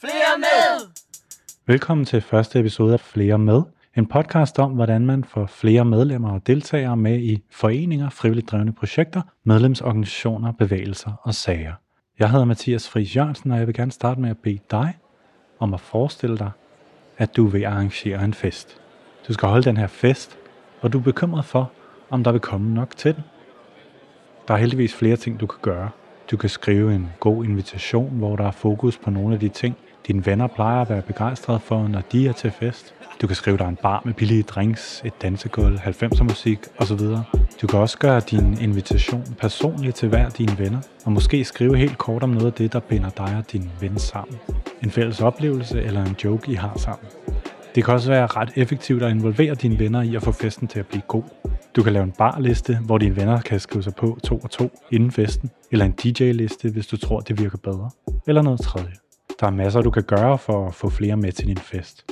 Flere med! Velkommen til første episode af Flere med. En podcast om, hvordan man får flere medlemmer og deltagere med i foreninger, frivilligt drevne projekter, medlemsorganisationer, bevægelser og sager. Jeg hedder Mathias Friis Jørgensen, og jeg vil gerne starte med at bede dig om at forestille dig, at du vil arrangere en fest. Du skal holde den her fest, og du er bekymret for, om der vil komme nok til den. Der er heldigvis flere ting, du kan gøre. Du kan skrive en god invitation, hvor der er fokus på nogle af de ting, dine venner plejer at være begejstrede for, når de er til fest. Du kan skrive dig en bar med billige drinks, et dansegulv, 90'er musik osv. Du kan også gøre din invitation personlig til hver dine venner, og måske skrive helt kort om noget af det, der binder dig og din ven sammen. En fælles oplevelse eller en joke, I har sammen. Det kan også være ret effektivt at involvere dine venner i at få festen til at blive god. Du kan lave en barliste, hvor dine venner kan skrive sig på to og to inden festen, eller en DJ-liste, hvis du tror, det virker bedre, eller noget tredje. Der er masser, du kan gøre for at få flere med til din fest.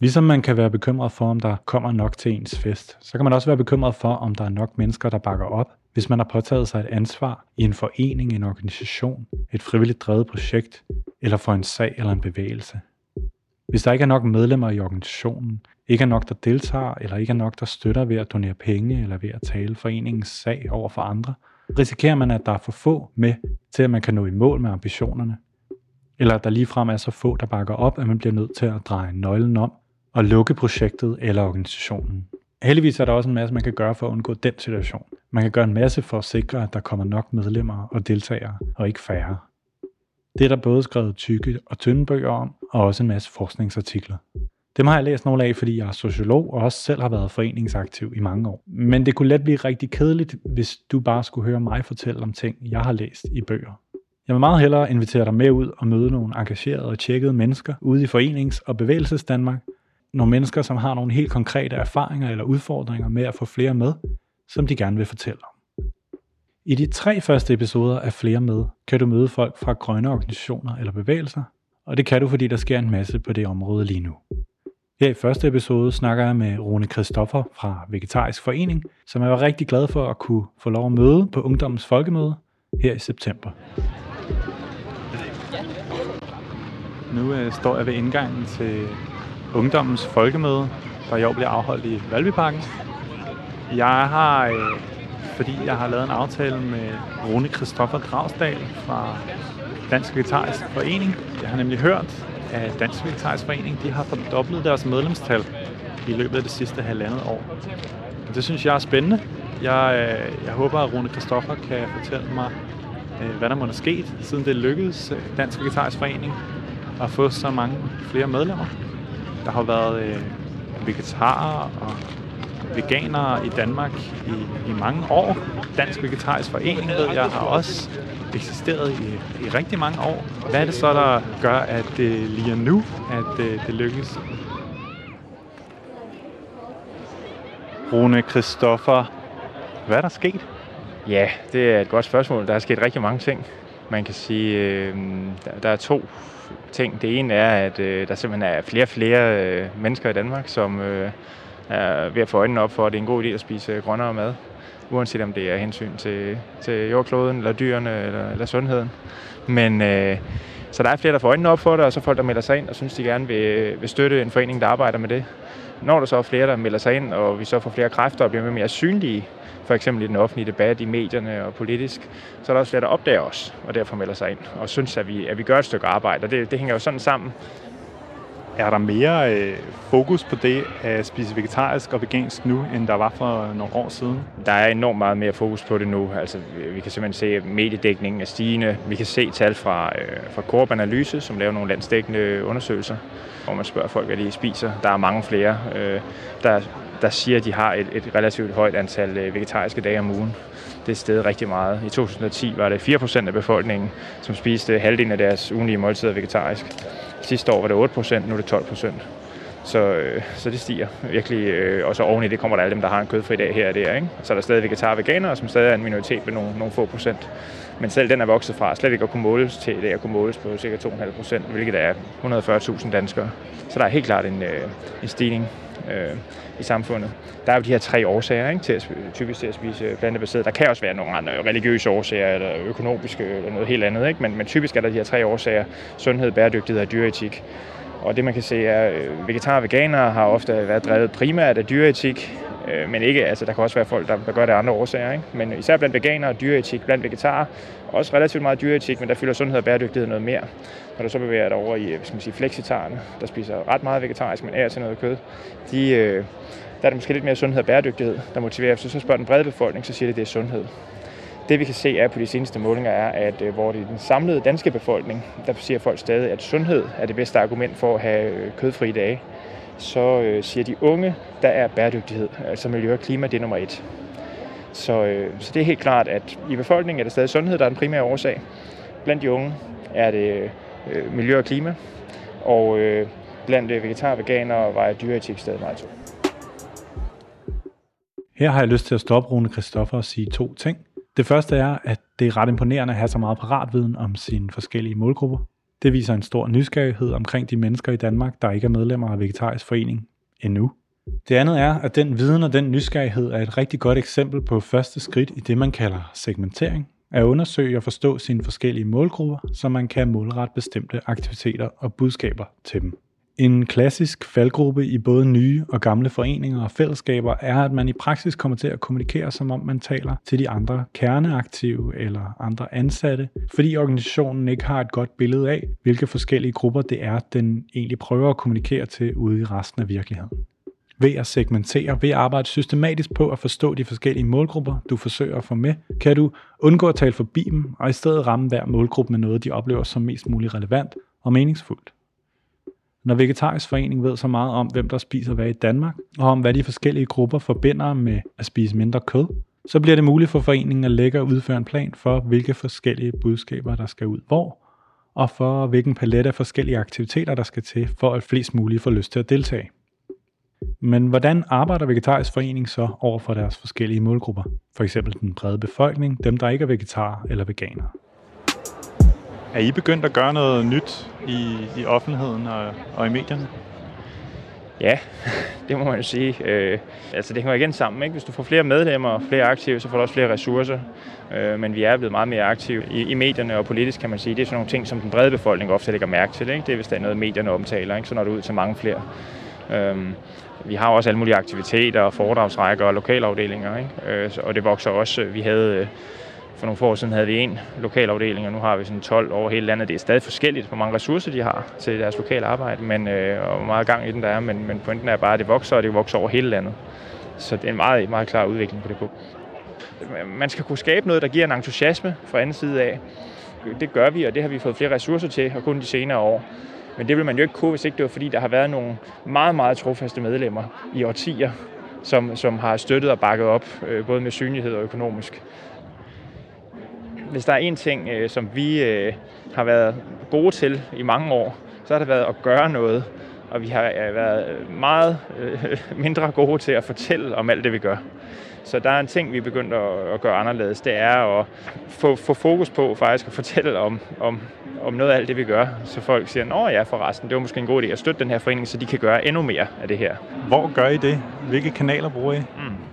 Ligesom man kan være bekymret for, om der kommer nok til ens fest, så kan man også være bekymret for, om der er nok mennesker, der bakker op, hvis man har påtaget sig et ansvar i en forening, en organisation, et frivilligt drevet projekt, eller for en sag eller en bevægelse. Hvis der ikke er nok medlemmer i organisationen, ikke er nok, der deltager, eller ikke er nok, der støtter ved at donere penge eller ved at tale foreningens sag over for andre, risikerer man, at der er for få med til, at man kan nå i mål med ambitionerne. Eller at der ligefrem er så få, der bakker op, at man bliver nødt til at dreje nøglen om og lukke projektet eller organisationen. Heldigvis er der også en masse, man kan gøre for at undgå den situation. Man kan gøre en masse for at sikre, at der kommer nok medlemmer og deltagere, og ikke færre. Det er der både skrevet tykke og tynde bøger om, og også en masse forskningsartikler. Dem har jeg læst nogle af, fordi jeg er sociolog og også selv har været foreningsaktiv i mange år. Men det kunne let blive rigtig kedeligt, hvis du bare skulle høre mig fortælle om ting, jeg har læst i bøger. Jeg vil meget hellere invitere dig med ud og møde nogle engagerede og tjekkede mennesker ude i forenings- og bevægelses Danmark. Nogle mennesker, som har nogle helt konkrete erfaringer eller udfordringer med at få flere med, som de gerne vil fortælle om. I de tre første episoder af Flere med, kan du møde folk fra grønne organisationer eller bevægelser, og det kan du, fordi der sker en masse på det område lige nu. Her i første episode snakker jeg med Rune Kristoffer fra Vegetarisk Forening, som jeg var rigtig glad for at kunne få lov at møde på Ungdommens Folkemøde her i september. Nu øh, står jeg ved indgangen til Ungdommens Folkemøde, der i år bliver afholdt i Valbyparken. Jeg har, øh, fordi jeg har lavet en aftale med Rune Kristoffer Dragsdal fra Dansk Vegetarisk Forening. Jeg har nemlig hørt, at Dansk Vegetarisk Forening de har fordoblet deres medlemstal i løbet af det sidste halvandet år. Og det synes jeg er spændende. Jeg, øh, jeg håber, at Rune Kristoffer kan fortælle mig, øh, hvad der må er sket, siden det lykkedes øh, Dansk Vegetarisk Forening at få så mange flere medlemmer. Der har været øh, vegetarer og veganere i Danmark i, i mange år. Dansk Vegetarisk Forening, ved jeg, har også eksisteret i, i rigtig mange år. Hvad er det så, der gør, at det lige er nu, at det, det lykkes? Rune Christoffer, hvad er der sket? Ja, det er et godt spørgsmål. Der er sket rigtig mange ting. Man kan sige, øh, der, der er to ting. Det ene er, at øh, der simpelthen er flere og flere øh, mennesker i Danmark, som øh, er ved at få øjnene op for, at det er en god idé at spise grønnere mad uanset om det er hensyn til, til jordkloden, eller dyrene, eller, eller sundheden. Men øh, så der er flere, der får øjnene op for det, og så folk, der melder sig ind og synes, de gerne vil, øh, vil støtte en forening, der arbejder med det. Når der så er flere, der melder sig ind, og vi så får flere kræfter og bliver mere synlige, for eksempel i den offentlige debat, i medierne og politisk, så er der også flere, der opdager os, og derfor melder sig ind, og synes, at vi, at vi gør et stykke arbejde. Og det, det hænger jo sådan sammen, er der mere øh, fokus på det at spise vegetarisk og vegansk nu, end der var for nogle år siden? Der er enormt meget mere fokus på det nu. Altså, vi kan simpelthen se, at mediedækningen er stigende. Vi kan se tal fra, øh, fra Coop Analyse, som laver nogle landsdækkende undersøgelser, hvor man spørger folk, hvad de spiser. Der er mange flere, øh, der, der siger, at de har et, et relativt højt antal øh, vegetariske dage om ugen. Det er steget rigtig meget. I 2010 var det 4% af befolkningen, som spiste halvdelen af deres ugenlige måltider vegetarisk. Sidste år var det 8 procent, nu er det 12 procent. Så, øh, så det stiger virkelig, øh, og så oven i det kommer der alle dem, der har en kødfri dag her og der. Ikke? Så er der stadig vegetar og veganere, som stadig er en minoritet med nogle, nogle få procent. Men selv den er vokset fra slet ikke at kunne måles til det at kunne måles på ca. 2,5 procent, hvilket er 140.000 danskere. Så der er helt klart en, øh, en stigning øh, i samfundet. Der er jo de her tre årsager ikke, til at, typisk til at spise øh, plantebaseret. Der kan også være nogle andre religiøse årsager, eller økonomiske, eller noget helt andet. Ikke? Men, men typisk er der de her tre årsager. Sundhed, bæredygtighed og dyreetik. Og det man kan se er, øh, at vegetarer og veganere har ofte været drevet primært af dyreetik, øh, men ikke, altså der kan også være folk, der, der gør det af andre årsager. Ikke? Men især blandt veganere og dyreetik, blandt vegetarer, også relativt meget dyreetik, men der fylder sundhed og bæredygtighed noget mere. Når du så bevæger dig over i øh, skal man sige, flexitarerne, der spiser ret meget vegetarisk, men er til noget kød, de, der er det måske lidt mere sundhed og bæredygtighed, der motiverer. Så, så spørger den brede befolkning, så siger det, at det er sundhed. Det vi kan se er på de seneste målinger er, at øh, hvor det er den samlede danske befolkning, der siger folk stadig, at sundhed er det bedste argument for at have øh, kødfri dage, så øh, siger de unge, der er bæredygtighed, altså miljø og klima, det er nummer et. Så, øh, så det er helt klart, at i befolkningen er det stadig sundhed, der er den primære årsag. Blandt de unge er det øh, miljø og klima, og øh, blandt øh, vegetar og veganere var dyreetik stadig meget tungt. Her har jeg lyst til at stoppe Rune Christoffer og sige to ting. Det første er, at det er ret imponerende at have så meget paratviden om sine forskellige målgrupper. Det viser en stor nysgerrighed omkring de mennesker i Danmark, der ikke er medlemmer af Vegetarisk Forening endnu. Det andet er, at den viden og den nysgerrighed er et rigtig godt eksempel på første skridt i det, man kalder segmentering. At undersøge og forstå sine forskellige målgrupper, så man kan målrette bestemte aktiviteter og budskaber til dem. En klassisk faldgruppe i både nye og gamle foreninger og fællesskaber er, at man i praksis kommer til at kommunikere, som om man taler til de andre kerneaktive eller andre ansatte, fordi organisationen ikke har et godt billede af, hvilke forskellige grupper det er, den egentlig prøver at kommunikere til ude i resten af virkeligheden. Ved at segmentere, ved at arbejde systematisk på at forstå de forskellige målgrupper, du forsøger at få med, kan du undgå at tale forbi dem, og i stedet ramme hver målgruppe med noget, de oplever som mest muligt relevant og meningsfuldt. Når Vegetarisk Forening ved så meget om, hvem der spiser hvad i Danmark, og om hvad de forskellige grupper forbinder med at spise mindre kød, så bliver det muligt for foreningen at lægge og udføre en plan for, hvilke forskellige budskaber, der skal ud hvor, og for hvilken palet af forskellige aktiviteter, der skal til, for at flest mulige får lyst til at deltage. Men hvordan arbejder Vegetarisk Forening så over for deres forskellige målgrupper? For eksempel den brede befolkning, dem der ikke er vegetarer eller veganere. Er I begyndt at gøre noget nyt i, i offentligheden og, og i medierne? Ja, det må man jo sige. Øh, altså det hænger igen sammen. Ikke? Hvis du får flere medlemmer og flere aktive, så får du også flere ressourcer. Øh, men vi er blevet meget mere aktive i, i medierne og politisk, kan man sige. Det er sådan nogle ting, som den brede befolkning ofte lægger mærke til. Ikke? Det er hvis der er noget, medierne omtaler, ikke? så når du ud til mange flere. Øh, vi har også alle mulige aktiviteter og foredragsrækker og lokalafdelinger, ikke? Øh, og det vokser også. Vi havde øh, for nogle år siden havde vi en lokalafdeling, og nu har vi sådan 12 over hele landet. Det er stadig forskelligt, hvor mange ressourcer de har til deres lokale arbejde, men, øh, og hvor meget gang i den der er, men, men pointen er bare, at det vokser, og det vokser over hele landet. Så det er en meget, meget klar udvikling på det punkt. Man skal kunne skabe noget, der giver en entusiasme fra anden side af. Det gør vi, og det har vi fået flere ressourcer til, og kun de senere år. Men det vil man jo ikke kunne, hvis ikke det var fordi, der har været nogle meget, meget trofaste medlemmer i årtier, som, som har støttet og bakket op, øh, både med synlighed og økonomisk hvis der er en ting, øh, som vi øh, har været gode til i mange år, så har det været at gøre noget. Og vi har øh, været meget øh, mindre gode til at fortælle om alt det, vi gør. Så der er en ting, vi er begyndt at, at gøre anderledes. Det er at få, få fokus på faktisk at fortælle om, om, om noget af alt det, vi gør. Så folk siger, at ja, forresten, det var måske en god idé at støtte den her forening, så de kan gøre endnu mere af det her. Hvor gør I det? Hvilke kanaler bruger I? Mm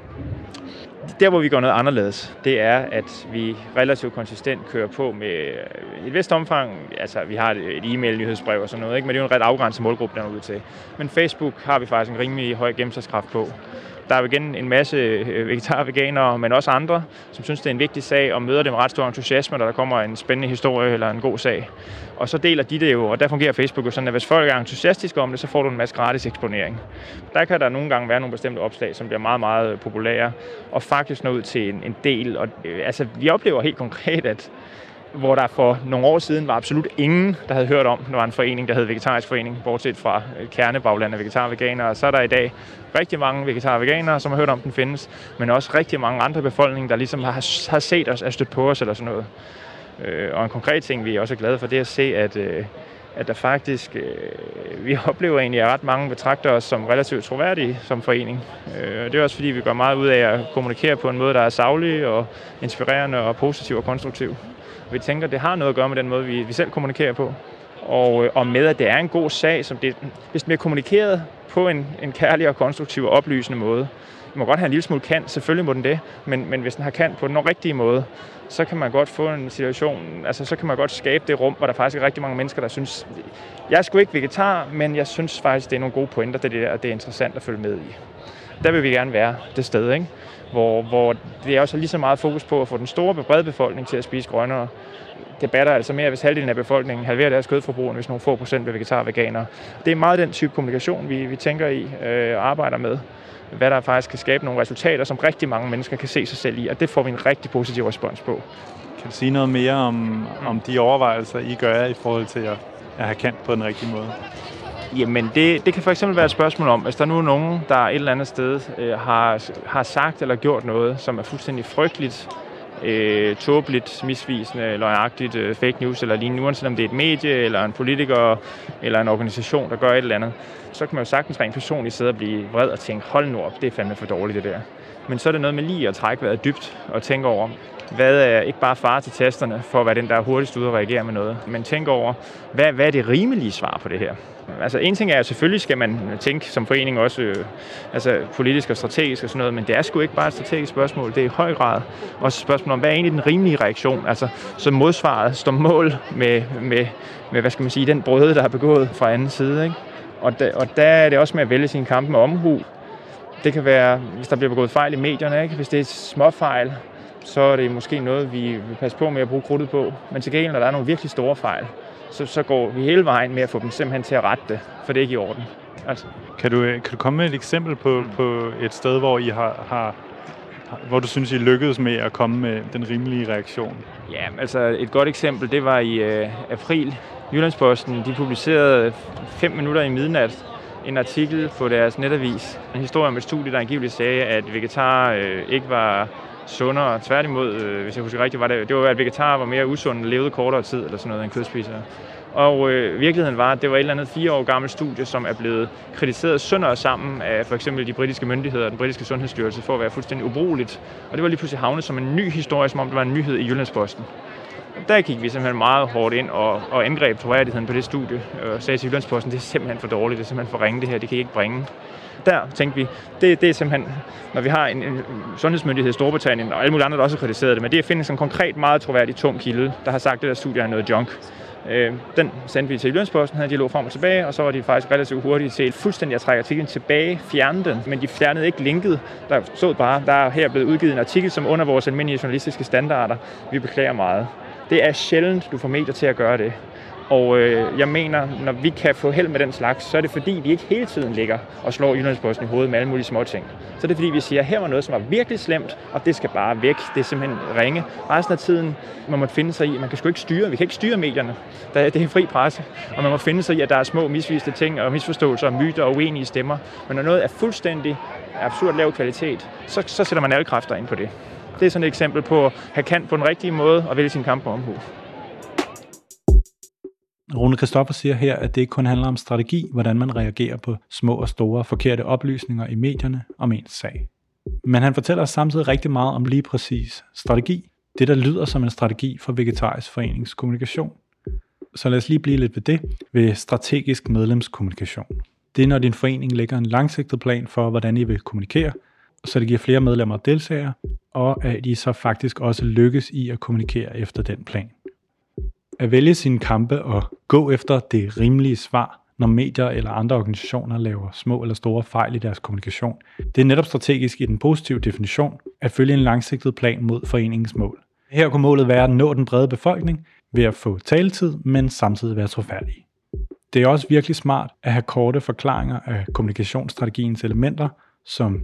der, hvor vi går noget anderledes, det er, at vi relativt konsistent kører på med øh, et vist omfang. Altså, vi har et e-mail-nyhedsbrev og sådan noget, ikke? men det er jo en ret afgrænset målgruppe, der er ude til. Men Facebook har vi faktisk en rimelig høj gennemslagskraft på. Der er jo igen en masse øh, vegetarer og veganere, men også andre, som synes, det er en vigtig sag, og møder dem med ret stor entusiasme, når der kommer en spændende historie eller en god sag. Og så deler de det jo, og der fungerer Facebook jo sådan, at hvis folk er entusiastiske om det, så får du en masse gratis eksponering. Der kan der nogle gange være nogle bestemte opslag, som bliver meget, meget populære, og faktisk nå ud til en, en del. Og, øh, altså, vi oplever helt konkret, at hvor der for nogle år siden var absolut ingen, der havde hørt om, der var en forening, der hed Vegetarisk Forening, bortset fra øh, kernebagland af vegetar og veganere. Så er der i dag rigtig mange vegetar og veganere, som har hørt om, den findes, men også rigtig mange andre befolkninger, der ligesom har, har set os, er stødt på os eller sådan noget. Øh, og en konkret ting, vi er også glade for, det er at se, at, øh, at der faktisk, vi oplever egentlig, at ret mange betragter os som relativt troværdige som forening. Og det er også fordi, vi gør meget ud af at kommunikere på en måde, der er savlig og inspirerende og positiv og konstruktiv. Vi tænker, det har noget at gøre med den måde, vi, vi selv kommunikerer på. Og, øh, og med, at det er en god sag, som det, hvis den bliver kommunikeret på en, en kærlig og konstruktiv og oplysende måde, må godt have en lille smule kant, selvfølgelig må den det, men, men hvis den har kant på den rigtige måde, så kan man godt få en situation, altså så kan man godt skabe det rum, hvor der faktisk er rigtig mange mennesker, der synes, jeg er sgu ikke vegetar, men jeg synes faktisk, det er nogle gode pointer, det der, og det er interessant at følge med i. Der vil vi gerne være det sted, ikke? Hvor, hvor det er også lige så meget fokus på at få den store, brede befolkning til at spise grønnere, debatter altså mere, hvis halvdelen af befolkningen halverer deres kødforbrug, hvis nogle få procent bliver vegetar og veganer. Det er meget den type kommunikation, vi, vi tænker i øh, og arbejder med hvad der faktisk kan skabe nogle resultater, som rigtig mange mennesker kan se sig selv i, og det får vi en rigtig positiv respons på. Kan du sige noget mere om, om de overvejelser, I gør i forhold til at, at have kendt på den rigtige måde? Jamen, det, det kan for eksempel være et spørgsmål om, hvis der nu er nogen, der et eller andet sted øh, har, har sagt eller gjort noget, som er fuldstændig frygteligt, øh, tåbeligt, misvisende, løgnagtigt, øh, fake news eller lignende, uanset om det er et medie, eller en politiker, eller en organisation, der gør et eller andet, så kan man jo sagtens rent personligt sidde og blive vred og tænke, hold nu op, det er fandme for dårligt det der. Men så er det noget med lige at trække vejret dybt og tænke over, hvad er ikke bare far til testerne for at være den, der er hurtigst ude og reagere med noget, men tænk over, hvad, hvad er det rimelige svar på det her? Altså en ting er, at selvfølgelig skal man tænke som forening også øh, altså politisk og strategisk og sådan noget, men det er sgu ikke bare et strategisk spørgsmål. Det er i høj grad også et spørgsmål om, hvad er egentlig den rimelige reaktion? Altså så modsvaret står mål med, med, med, hvad skal man sige, den brøde, der er begået fra anden side. Ikke? Og, da, og der er det også med at vælge sin kamp med omhu. Det kan være, hvis der bliver begået fejl i medierne, ikke? hvis det er småfejl, så er det måske noget, vi vil passe på med at bruge krudtet på. Men til gengæld, når der er nogle virkelig store fejl, så, så går vi hele vejen med at få dem simpelthen til at rette det, for det er ikke i orden. Altså. Kan, du, kan du komme med et eksempel på, på et sted, hvor I har, har hvor du synes, I lykkedes med at komme med den rimelige reaktion? Ja, altså et godt eksempel, det var i øh, april. Jyllandsposten, de publicerede fem minutter i midnat en artikel på deres netavis. En historie om et studie, der angiveligt sagde, at vegetar øh, ikke var sundere. Tværtimod, øh, hvis jeg husker rigtigt, var det, det var, at vegetarer var mere usunde levede kortere tid eller sådan noget end kødspisere. Og øh, virkeligheden var, at det var et eller andet fire år gammelt studie, som er blevet kritiseret sønder sammen af for eksempel de britiske myndigheder og den britiske sundhedsstyrelse for at være fuldstændig ubrugeligt. Og det var lige pludselig havnet som en ny historie, som om det var en nyhed i Jyllandsposten. Der gik vi simpelthen meget hårdt ind og, og angreb troværdigheden på det studie øh, og sagde til Jyllandsposten, det er simpelthen for dårligt, det er simpelthen for ringe det her, det kan I ikke bringe der tænkte vi, det, det er simpelthen, når vi har en, en sundhedsmyndighed i Storbritannien, og alle mulige andre, der også har kritiseret det, men det er at finde en konkret, meget troværdig, tung kilde, der har sagt, at det der studie er noget junk. Øh, den sendte vi til Jyllandsposten, havde dialog frem og tilbage, og så var de faktisk relativt hurtige til fuldstændig at trække artiklen tilbage, fjerne den, men de fjernede ikke linket. Der stod bare, der er her blevet udgivet en artikel, som under vores almindelige journalistiske standarder. Vi beklager meget. Det er sjældent, du får medier til at gøre det. Og øh, jeg mener, når vi kan få held med den slags, så er det fordi, vi ikke hele tiden ligger og slår Jyllandsposten i hovedet med alle mulige små ting. Så er det fordi, vi siger, at her var noget, som var virkelig slemt, og det skal bare væk. Det er simpelthen ringe. Resten af tiden man må finde sig i, man kan sgu ikke styre, vi kan ikke styre medierne. Det er fri presse, og man må finde sig i, at der er små misviste ting og misforståelser og myter og uenige stemmer. Men når noget er fuldstændig absurd lav kvalitet, så, så sætter man alle kræfter ind på det. Det er sådan et eksempel på at have kant på den rigtige måde og vælge sin kamp på omhu. Rune Kristoffer siger her, at det ikke kun handler om strategi, hvordan man reagerer på små og store forkerte oplysninger i medierne om ens sag. Men han fortæller os samtidig rigtig meget om lige præcis strategi, det der lyder som en strategi for Vegetarisk Forenings kommunikation. Så lad os lige blive lidt ved det, ved strategisk medlemskommunikation. Det er, når din forening lægger en langsigtet plan for, hvordan I vil kommunikere, så det giver flere medlemmer og deltagere, og at I så faktisk også lykkes i at kommunikere efter den plan. At vælge sine kampe og gå efter det rimelige svar, når medier eller andre organisationer laver små eller store fejl i deres kommunikation. Det er netop strategisk i den positive definition at følge en langsigtet plan mod foreningens mål. Her kunne målet være at nå den brede befolkning ved at få taletid, men samtidig være troværdige. Det er også virkelig smart at have korte forklaringer af kommunikationsstrategiens elementer, som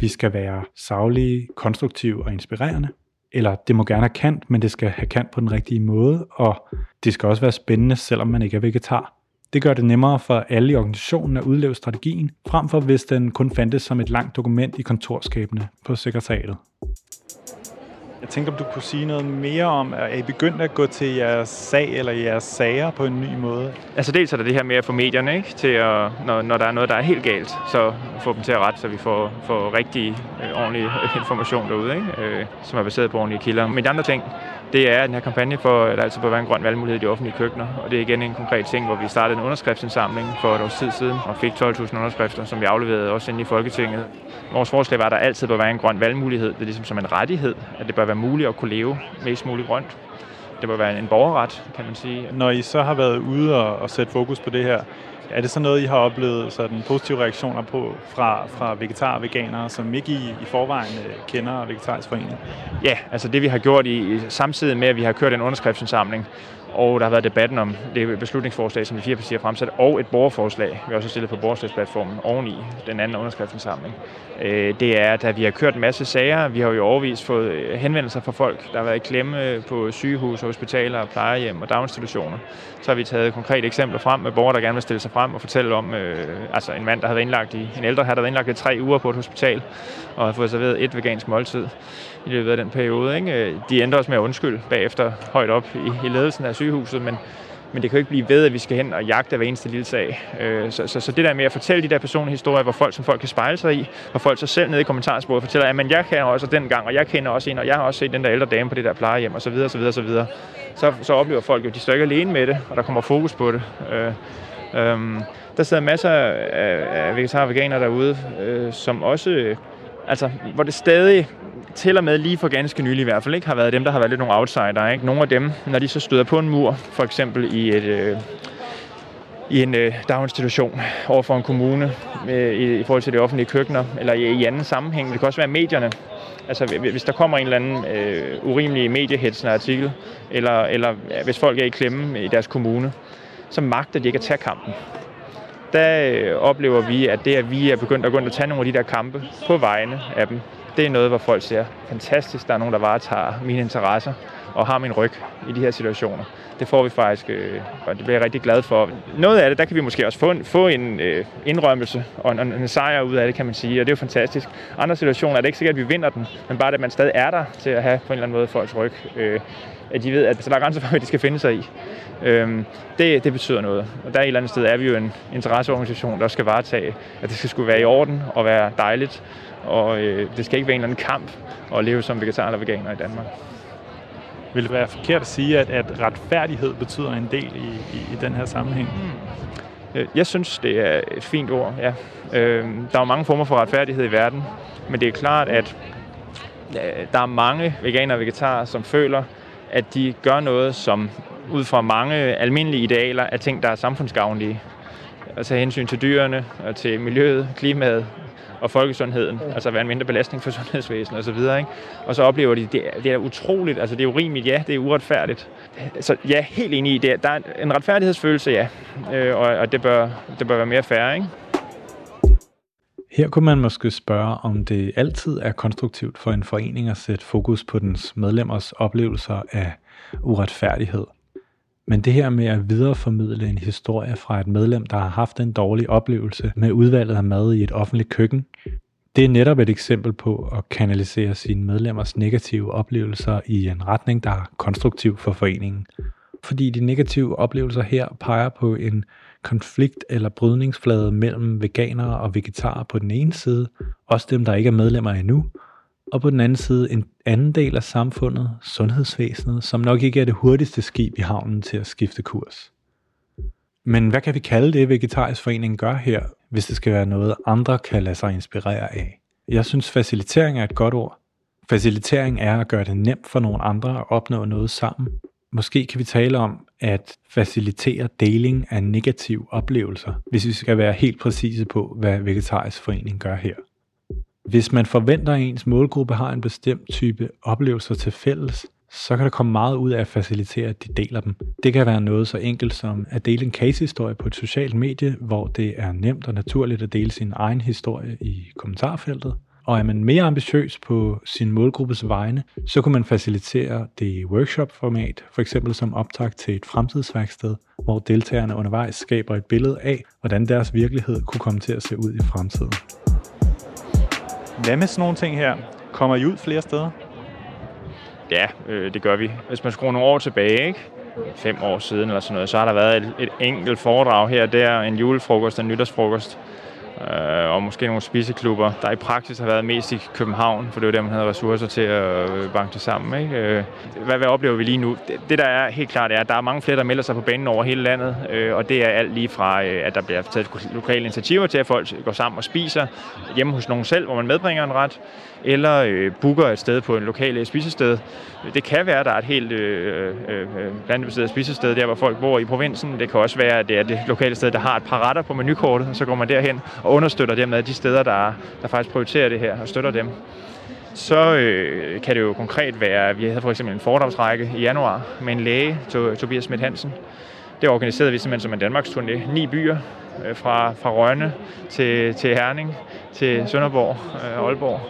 vi skal være savlige, konstruktive og inspirerende eller det må gerne have kant, men det skal have kant på den rigtige måde, og det skal også være spændende, selvom man ikke er vegetar. Det gør det nemmere for alle i organisationen at udleve strategien, frem for hvis den kun fandtes som et langt dokument i kontorskabene på sekretariatet. Jeg tænkte, om du kunne sige noget mere om, at I begyndt at gå til jeres sag eller jeres sager på en ny måde? Altså dels er der det her med at få medierne ikke, til at, når, når der er noget, der er helt galt, så få dem til at rette, så vi får, får rigtig øh, ordentlig øh, information derude, ikke? Øh, som er baseret på ordentlige kilder. Men de andre ting, det er den her kampagne for, altså at der altid bør være en grøn valgmulighed i de offentlige køkkener. Og det er igen en konkret ting, hvor vi startede en underskriftsindsamling for et års tid siden og fik 12.000 underskrifter, som vi afleverede også ind i Folketinget. Vores forslag var, at der altid bør være en grøn valgmulighed. Det er ligesom som en rettighed, at det bør være muligt at kunne leve mest muligt grønt. Det bør være en borgerret, kan man sige. Når I så har været ude og, og sætte fokus på det her, er det så noget, I har oplevet sådan positive reaktioner på fra, fra vegetarer og veganere, som ikke I i forvejen øh, kender Vegetarisk Forening? Ja, altså det vi har gjort i, samtidig med, at vi har kørt en underskriftsindsamling, og der har været debatten om det beslutningsforslag, som de fire partier har fremsat, og et borgerforslag, vi også har stillet på borgerslagsplatformen oveni den anden underskriftsindsamling. Øh, det er, at vi har kørt en masse sager. Vi har jo overvist fået øh, henvendelser fra folk, der har været i klemme på sygehus, hospitaler, plejehjem og daginstitutioner. Så har vi taget konkrete eksempler frem med borgere, der gerne vil stille sig frem og fortælle om, øh, altså en mand, der havde indlagt i, en ældre her, der havde indlagt i tre uger på et hospital, og har fået serveret et vegansk måltid i løbet af den periode. Ikke? Øh, de endte også med at undskylde bagefter højt op i, i ledelsen af sygehuset, men, men det kan jo ikke blive ved, at vi skal hen og jagte hver eneste lille sag. Øh, så, så, så det der med at fortælle de der personlige historier, hvor folk, som folk kan spejle sig i, hvor folk så selv nede i kommentarsporet fortæller, at jeg kan også den gang, og jeg kender også en, og jeg har også set den der ældre dame på det der plejehjem, og så videre, så videre, så videre. Så, så oplever folk jo, at de står ikke alene med det, og der kommer fokus på det. Øh, øh, der sidder masser af, af vegetarer og veganer derude, øh, som også, øh, altså, hvor det stadig til og med lige for ganske nylig i hvert fald, ikke, har været dem, der har været lidt nogle outsider. Ikke? Nogle af dem, når de så støder på en mur, for eksempel i et, øh, i en øh, daginstitution over for en kommune øh, i, i forhold til det offentlige køkkener, eller i, i anden sammenhæng. Det kan også være medierne. Altså, hvis der kommer en eller anden øh, urimelig mediehetsende artikel, eller, eller hvis folk er i klemme i deres kommune, så magter de ikke at tage kampen. Der øh, oplever vi, at det, at vi er begyndt at gå ind og tage nogle af de der kampe på vegne af dem, det er noget, hvor folk siger, fantastisk, der er nogen, der varetager mine interesser og har min ryg i de her situationer. Det får vi faktisk, øh, og det bliver jeg rigtig glad for. Noget af det, der kan vi måske også få en, få en øh, indrømmelse og en, en sejr ud af det, kan man sige, og det er jo fantastisk. Andre situationer er det ikke sikkert, at vi vinder den, men bare det, at man stadig er der til at have på en eller anden måde folks ryg. Øh, at de ved, at så der er grænser for, hvad de skal finde sig i. Øh, det, det betyder noget. Og der et eller andet sted er vi jo en interesseorganisation, der skal varetage, at det skal skulle være i orden og være dejligt og øh, det skal ikke være en eller anden kamp at leve som vegetar eller veganer i Danmark. Vil det være forkert at sige, at, at retfærdighed betyder en del i, i, i den her sammenhæng? Hmm. Jeg synes, det er et fint ord, ja. Øh, der er jo mange former for retfærdighed i verden, men det er klart, at øh, der er mange veganere og vegetarer, som føler, at de gør noget, som ud fra mange almindelige idealer er ting, der er samfundsgavnlige. Altså hensyn til dyrene, og til miljøet, klimaet, og folkesundheden, altså være en mindre belastning for sundhedsvæsenet osv. Ikke? Og så oplever de, det er, det er utroligt, altså det er urimeligt, ja, det er uretfærdigt. Så ja, helt enig i det. Der er en retfærdighedsfølelse, ja, øh, og, og det, bør, det bør være mere færre, ikke? Her kunne man måske spørge, om det altid er konstruktivt for en forening at sætte fokus på dens medlemmers oplevelser af uretfærdighed. Men det her med at videreformidle en historie fra et medlem, der har haft en dårlig oplevelse med udvalget af mad i et offentligt køkken, det er netop et eksempel på at kanalisere sine medlemmers negative oplevelser i en retning, der er konstruktiv for foreningen. Fordi de negative oplevelser her peger på en konflikt eller brydningsflade mellem veganere og vegetarer på den ene side, også dem, der ikke er medlemmer endnu, og på den anden side en anden del af samfundet, sundhedsvæsenet, som nok ikke er det hurtigste skib i havnen til at skifte kurs. Men hvad kan vi kalde det, Vegetarisk Forening gør her, hvis det skal være noget, andre kan lade sig inspirere af? Jeg synes, facilitering er et godt ord. Facilitering er at gøre det nemt for nogle andre at opnå noget sammen. Måske kan vi tale om at facilitere deling af negative oplevelser, hvis vi skal være helt præcise på, hvad Vegetarisk Forening gør her. Hvis man forventer, at ens målgruppe har en bestemt type oplevelser til fælles, så kan der komme meget ud af at facilitere, at de deler dem. Det kan være noget så enkelt som at dele en case-historie på et socialt medie, hvor det er nemt og naturligt at dele sin egen historie i kommentarfeltet. Og er man mere ambitiøs på sin målgruppes vegne, så kan man facilitere det workshop-format, for eksempel som optag til et fremtidsværksted, hvor deltagerne undervejs skaber et billede af, hvordan deres virkelighed kunne komme til at se ud i fremtiden. Hvad med sådan nogle ting her? Kommer I ud flere steder? Ja, øh, det gør vi. Hvis man skruer nogle år tilbage, ikke? fem år siden eller sådan noget, så har der været et, et enkelt foredrag her og der, en julefrokost, en nytårsfrokost, Øh, og måske nogle spiseklubber, der i praksis har været mest i København, for det var der, man havde ressourcer til at øh, banke det sammen. Ikke? Øh, hvad, hvad oplever vi lige nu? Det, det, der er helt klart, er, at der er mange flere, der melder sig på banen over hele landet, øh, og det er alt lige fra, øh, at der bliver taget lokale initiativer til, at folk går sammen og spiser hjemme hos nogen selv, hvor man medbringer en ret, eller øh, booker et sted på en lokal øh, spisested. Det kan være, at der er et helt øh, øh, øh, landbaseret spisested der, hvor folk bor i provinsen. Det kan også være, at det er det lokale sted, der har et par retter på menukortet, og så går man derhen og understøtter dermed de steder, der, der faktisk prioriterer det her og støtter dem. Så øh, kan det jo konkret være, at vi havde for eksempel en foredragsrække i januar med en læge, Tobias Schmidt Hansen. Det organiserede vi simpelthen som en Danmarks turné. Ni byer, øh, fra, fra Rønne til, til Herning, til Sønderborg, øh, Aalborg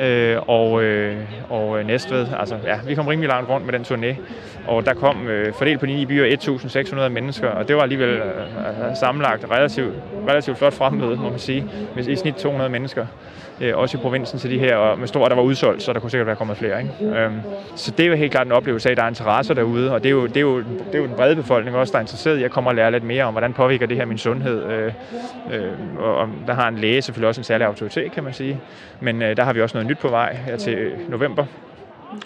øh, og, øh, og øh, Næstved. Altså, ja, vi kom rimelig langt rundt med den turné, og der kom øh, fordelt på de ni byer 1.600 mennesker, og det var alligevel øh, øh, sammenlagt relativt, relativt flot fremmøde, må man sige, med i snit 200 mennesker øh, også i provinsen til de her, og med stor, der var udsolgt, så der kunne sikkert være kommet flere. Ikke? Øhm, så det er jo helt klart en oplevelse af, at der er interesser derude, og det er, jo, det, er jo, det er jo den brede befolkning også, der er interesseret i at komme og lære lidt mere om, hvordan påvirker det her min sundhed. Øh, øh, og der har en læge selvfølgelig også en særlig autoritet, kan man sige. Men øh, der har vi også noget nyt på vej her til øh, november,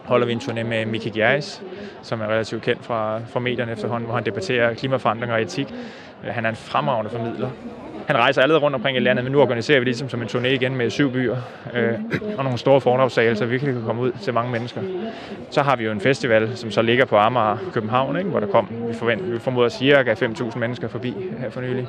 holder vi en turné med Miki Gjerris, som er relativt kendt fra, fra medierne efterhånden, hvor han debatterer klimaforandringer og etik. Øh, han er en fremragende formidler, han rejser allerede rundt omkring i landet, men nu organiserer vi ligesom som en turné igen med syv byer øh, og nogle store foredragssager, så vi kan komme ud til mange mennesker. Så har vi jo en festival, som så ligger på Amager, København, ikke? hvor der kom, vi, forventer, vi formoder cirka 5.000 mennesker forbi her for nylig.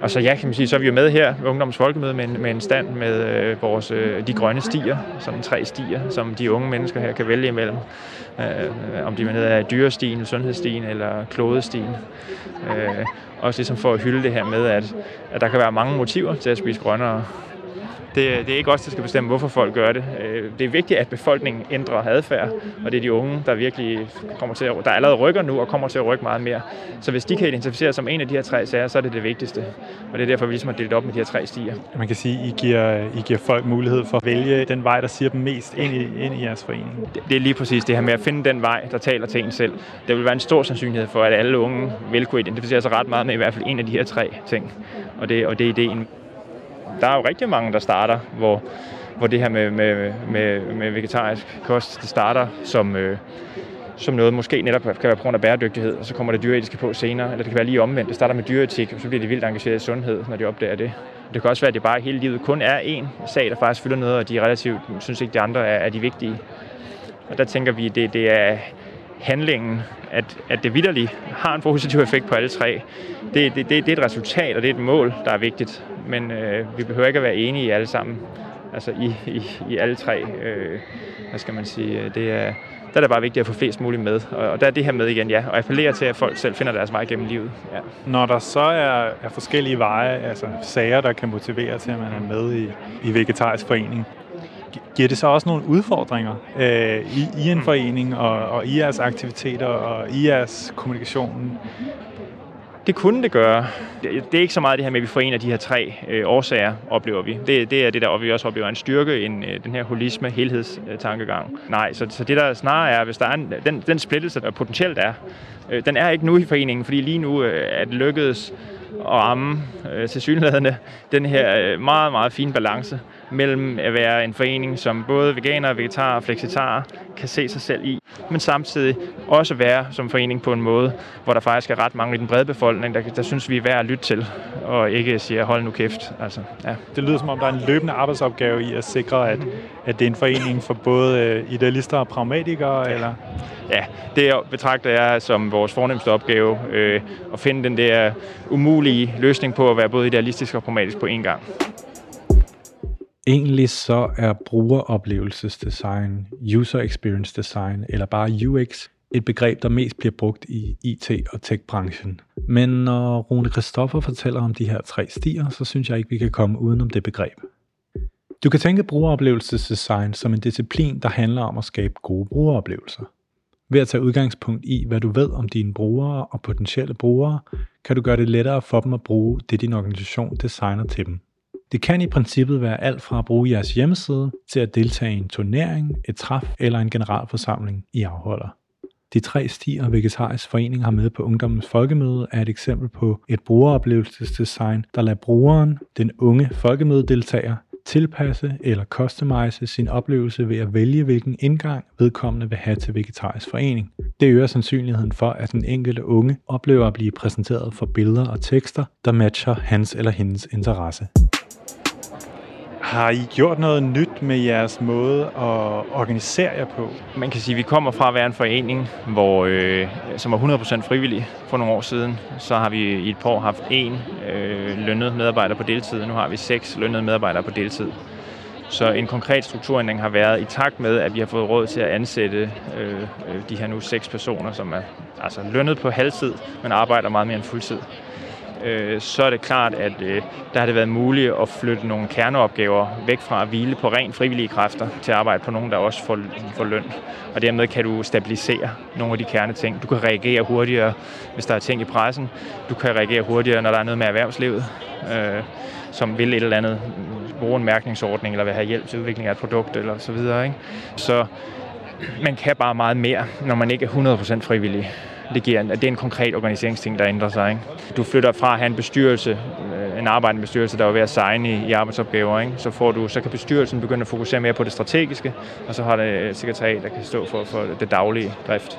Og så ja, kan man sige, så er vi jo med her ved Ungdoms Folkemøde med en, med en stand med øh, vores, øh, de grønne stier, sådan tre stier, som de unge mennesker her kan vælge imellem. Øh, om de er nede af dyrestien, sundhedsstien eller klodestien. Øh, også ligesom for at hylde det her med, at, at der kan være mange motiver til at spise grønnere. Det, det er ikke os, der skal bestemme, hvorfor folk gør det. Øh, det er vigtigt, at befolkningen ændrer adfærd, og det er de unge, der virkelig kommer til at, der allerede rykker nu og kommer til at rykke meget mere. Så hvis de kan identificere som en af de her tre sager, så er det det vigtigste. Og det er derfor, vi ligesom har delt op med de her tre stier. Man kan sige, at I giver, I giver folk mulighed for at vælge den vej, der siger dem mest ind i, ind i jeres forening. Det, det er lige præcis det her med at finde den vej, der taler til en selv. Der vil være en stor sandsynlighed for, at alle unge vil kunne identificere sig ret meget med i hvert fald en af de her tre ting. Og det, og det er ideen der er jo rigtig mange, der starter, hvor, hvor det her med, med, med, med vegetarisk kost, det starter som, øh, som noget måske netop kan være på grund af bæredygtighed, og så kommer det dyreetiske på senere, eller det kan være lige omvendt. Det starter med dyreetik, og så bliver de vildt engageret i sundhed, når de opdager det. Det kan også være, at det bare hele livet kun er én sag, der faktisk fylder noget, og de relativt synes ikke, de andre er, er de vigtige. Og der tænker vi, at det, det er handlingen, at, at det vidderligt har en positiv effekt på alle tre. Det, det, det, det er et resultat, og det er et mål, der er vigtigt men øh, vi behøver ikke at være enige i alle sammen. Altså i, i, i alle tre. Øh, hvad skal man sige? Øh, det er, der er det bare vigtigt at få flest muligt med. Og, og der er det her med igen, ja. Og appellere til, at folk selv finder deres vej gennem livet. Ja. Når der så er, er forskellige veje, altså sager, der kan motivere til, at man er med i, i vegetarisk forening, giver det så også nogle udfordringer øh, i, i en mm. forening og, og i jeres aktiviteter og i jeres kommunikation? Det kunne det gøre. Det er ikke så meget det her med, at vi forener de her tre øh, årsager, oplever vi. Det, det er det, der vi også oplever en styrke, en, øh, den her holisme, helhedstankegang. Nej, så, så det der snarere er, hvis der er en, den, den splittelse, der potentielt er, øh, den er ikke nu i foreningen, fordi lige nu øh, er det lykkedes at ramme øh, til synligheden den her øh, meget, meget fine balance mellem at være en forening, som både veganer, vegetarer og flexitarer kan se sig selv i, men samtidig også være som forening på en måde, hvor der faktisk er ret mange i den brede befolkning, der, der synes, vi er værd at lytte til, og ikke siger, hold nu kæft. Altså, ja. Det lyder som om, der er en løbende arbejdsopgave i at sikre, at, at det er en forening for både øh, idealister og pragmatikere, ja. eller? Ja, det betragter jeg som vores fornemmeste opgave, øh, at finde den der umulige løsning på at være både idealistisk og pragmatisk på én gang. Egentlig så er brugeroplevelsesdesign, user experience design eller bare UX et begreb, der mest bliver brugt i IT- og tech-branchen. Men når Rune Kristoffer fortæller om de her tre stier, så synes jeg ikke, vi kan komme udenom det begreb. Du kan tænke brugeroplevelsesdesign som en disciplin, der handler om at skabe gode brugeroplevelser. Ved at tage udgangspunkt i, hvad du ved om dine brugere og potentielle brugere, kan du gøre det lettere for dem at bruge det, din organisation designer til dem. Det kan i princippet være alt fra at bruge jeres hjemmeside til at deltage i en turnering, et træf eller en generalforsamling i afholder. De tre stier, Vegetarisk Forening har med på Ungdommens Folkemøde, er et eksempel på et brugeroplevelsesdesign, der lader brugeren, den unge folkemødedeltager, tilpasse eller customize sin oplevelse ved at vælge, hvilken indgang vedkommende vil have til Vegetarisk Forening. Det øger sandsynligheden for, at den enkelte unge oplever at blive præsenteret for billeder og tekster, der matcher hans eller hendes interesse. Har I gjort noget nyt med jeres måde at organisere jer på? Man kan sige, at vi kommer fra at være en forening, hvor, øh, som var 100% frivillig for nogle år siden. Så har vi i et par år haft en øh, lønnet medarbejder på deltid, nu har vi seks lønnede medarbejdere på deltid. Så en konkret strukturændring har været i takt med, at vi har fået råd til at ansætte øh, øh de her nu seks personer, som er altså lønnet på halvtid, men arbejder meget mere end fuldtid øh, så er det klart, at øh, der har det været muligt at flytte nogle kerneopgaver væk fra at hvile på rent frivillige kræfter til at arbejde på nogen, der også får, får løn. Og dermed kan du stabilisere nogle af de kerneting. Du kan reagere hurtigere, hvis der er ting i pressen. Du kan reagere hurtigere, når der er noget med erhvervslivet, øh, som vil et eller andet bruge en mærkningsordning, eller vil have hjælp til udvikling af et produkt, eller så videre. Ikke? Så man kan bare meget mere, når man ikke er 100% frivillig det, giver, det er en konkret organiseringsting, der ændrer sig. Ikke? Du flytter fra at have en bestyrelse, øh, en arbejdende bestyrelse, der er ved at signe i, i arbejdsopgaver, ikke? Så, får du, så kan bestyrelsen begynde at fokusere mere på det strategiske, og så har det et sekretariat, der kan stå for, for det daglige drift.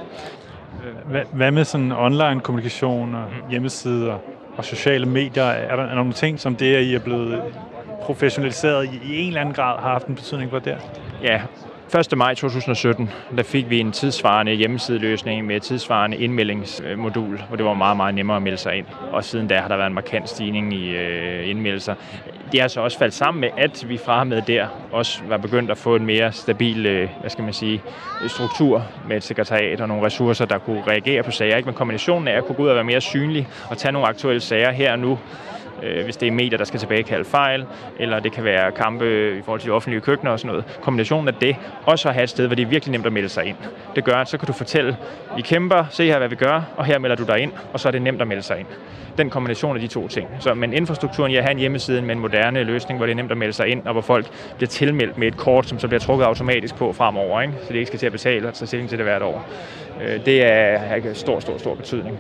Hvad, med sådan online kommunikation og hjemmesider og sociale medier? Er der, er der nogle ting, som det, at I er blevet professionaliseret i, en eller anden grad, har haft en betydning for det? Ja, 1. maj 2017, der fik vi en tidsvarende hjemmesideløsning med et tidsvarende indmeldingsmodul, hvor det var meget, meget nemmere at melde sig ind. Og siden da har der været en markant stigning i øh, indmeldelser. Det er så også faldt sammen med, at vi fra med der også var begyndt at få en mere stabil, øh, hvad skal man sige, struktur med et sekretariat og nogle ressourcer, der kunne reagere på sager. Ikke? Men kombinationen af at kunne gå ud og være mere synlig og tage nogle aktuelle sager her og nu, Øh, hvis det er medier, der skal tilbagekalde fejl, eller det kan være kampe i forhold til de offentlige køkkener og sådan noget. Kombinationen af det, også så have et sted, hvor det er virkelig nemt at melde sig ind. Det gør, at så kan du fortælle, vi kæmper, se her, hvad vi gør, og her melder du dig ind, og så er det nemt at melde sig ind. Den kombination af de to ting. Så, men infrastrukturen, jeg har en hjemmeside med en moderne løsning, hvor det er nemt at melde sig ind, og hvor folk bliver tilmeldt med et kort, som så bliver trukket automatisk på fremover, ikke? så det ikke skal til at betale og tage stilling til det hvert år. Øh, det er har stor, stor, stor betydning.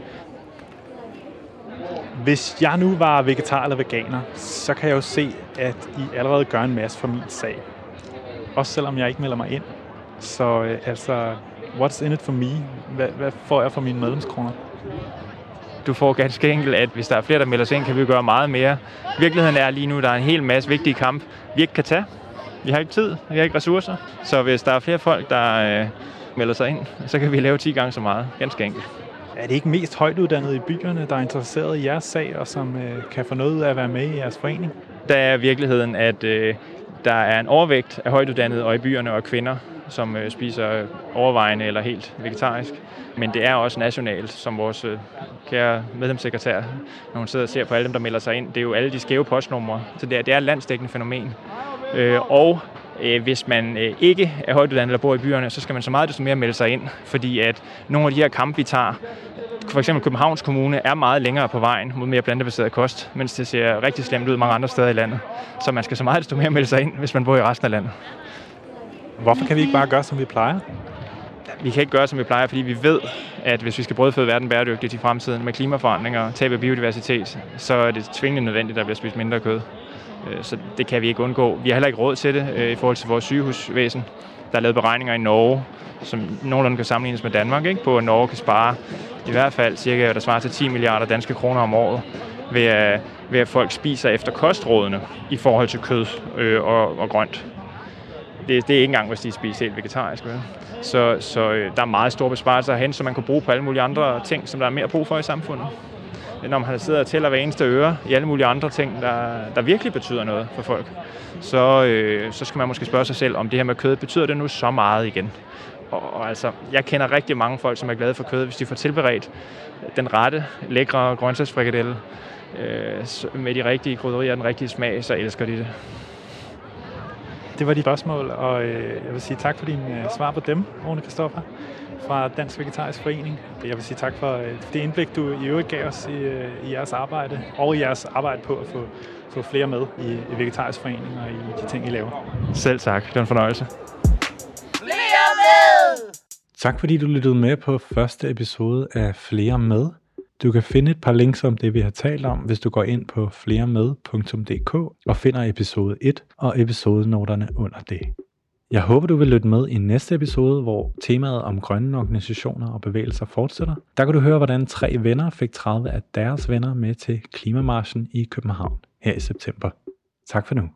Hvis jeg nu var vegetar eller veganer, så kan jeg jo se, at I allerede gør en masse for min sag. Også selvom jeg ikke melder mig ind. Så øh, altså, what's in it for me? Hvad, hvad får jeg for mine medlemskroner? Du får ganske enkelt, at hvis der er flere, der melder sig ind, kan vi gøre meget mere. Virkeligheden er lige nu, at der er en hel masse vigtige kampe, vi ikke kan tage. Vi har ikke tid, vi har ikke ressourcer. Så hvis der er flere folk, der øh, melder sig ind, så kan vi lave 10 gange så meget. Ganske enkelt. Er det ikke mest højtuddannede i byerne, der er interesseret i jeres sag, og som øh, kan få noget ud af at være med i jeres forening? Der er virkeligheden, at øh, der er en overvægt af højtuddannede og i byerne og kvinder, som øh, spiser overvejende eller helt vegetarisk. Men det er også nationalt, som vores øh, kære medlemssekretær, når hun sidder og ser på alle dem, der melder sig ind. Det er jo alle de skæve postnumre, så det er, det er et landsdækkende fænomen. Øh, og hvis man øh, ikke er højtuddannet eller bor i byerne, så skal man så meget desto mere melde sig ind, fordi at nogle af de her kampe, vi tager, for eksempel Københavns Kommune er meget længere på vejen mod mere plantebaseret kost, mens det ser rigtig slemt ud mange andre steder i landet. Så man skal så meget desto mere melde sig ind, hvis man bor i resten af landet. Hvorfor kan vi ikke bare gøre, som vi plejer? Vi kan ikke gøre, som vi plejer, fordi vi ved, at hvis vi skal brødføde verden bæredygtigt i fremtiden med klimaforandringer og tab af biodiversitet, så er det tvingende nødvendigt, at der bliver spist mindre kød. Øh, så det kan vi ikke undgå. Vi har heller ikke råd til det øh, i forhold til vores sygehusvæsen. Der er lavet beregninger i Norge, som nogenlunde kan sammenlignes med Danmark, ikke? på at Norge kan spare i hvert fald cirka, der svarer til 10 milliarder danske kroner om året, ved at, ved at folk spiser efter kostrådene i forhold til kød øh, og, og grønt. Det, det er ikke engang, hvis de spiser helt vegetarisk. Vel? Så, så øh, der er meget store besparelser hen, som man kan bruge på alle mulige andre ting, som der er mere brug for i samfundet når man sidder og tæller hver eneste øre i alle mulige andre ting, der, der virkelig betyder noget for folk, så, øh, så skal man måske spørge sig selv, om det her med kød, betyder det nu så meget igen? Og, og altså, jeg kender rigtig mange folk, som er glade for kød, hvis de får tilberedt den rette, lækre grøntsagsfrikadelle øh, med de rigtige krydderier og den rigtige smag, så elsker de det. Det var de spørgsmål, og øh, jeg vil sige tak for din øh, svar på dem, Rune Kristoffer fra Dansk Vegetarisk Forening. Jeg vil sige tak for øh, det indblik, du i øvrigt gav os i, øh, i jeres arbejde, og i jeres arbejde på at få, få flere med i, i Vegetarisk Forening og i de ting, I laver. Selv tak. Det var en fornøjelse. Flere med! Tak fordi du lyttede med på første episode af Flere med. Du kan finde et par links om det, vi har talt om, hvis du går ind på fleremed.dk og finder episode 1 og episodenoterne under det. Jeg håber, du vil lytte med i næste episode, hvor temaet om grønne organisationer og bevægelser fortsætter. Der kan du høre, hvordan tre venner fik 30 af deres venner med til klimamarschen i København her i september. Tak for nu.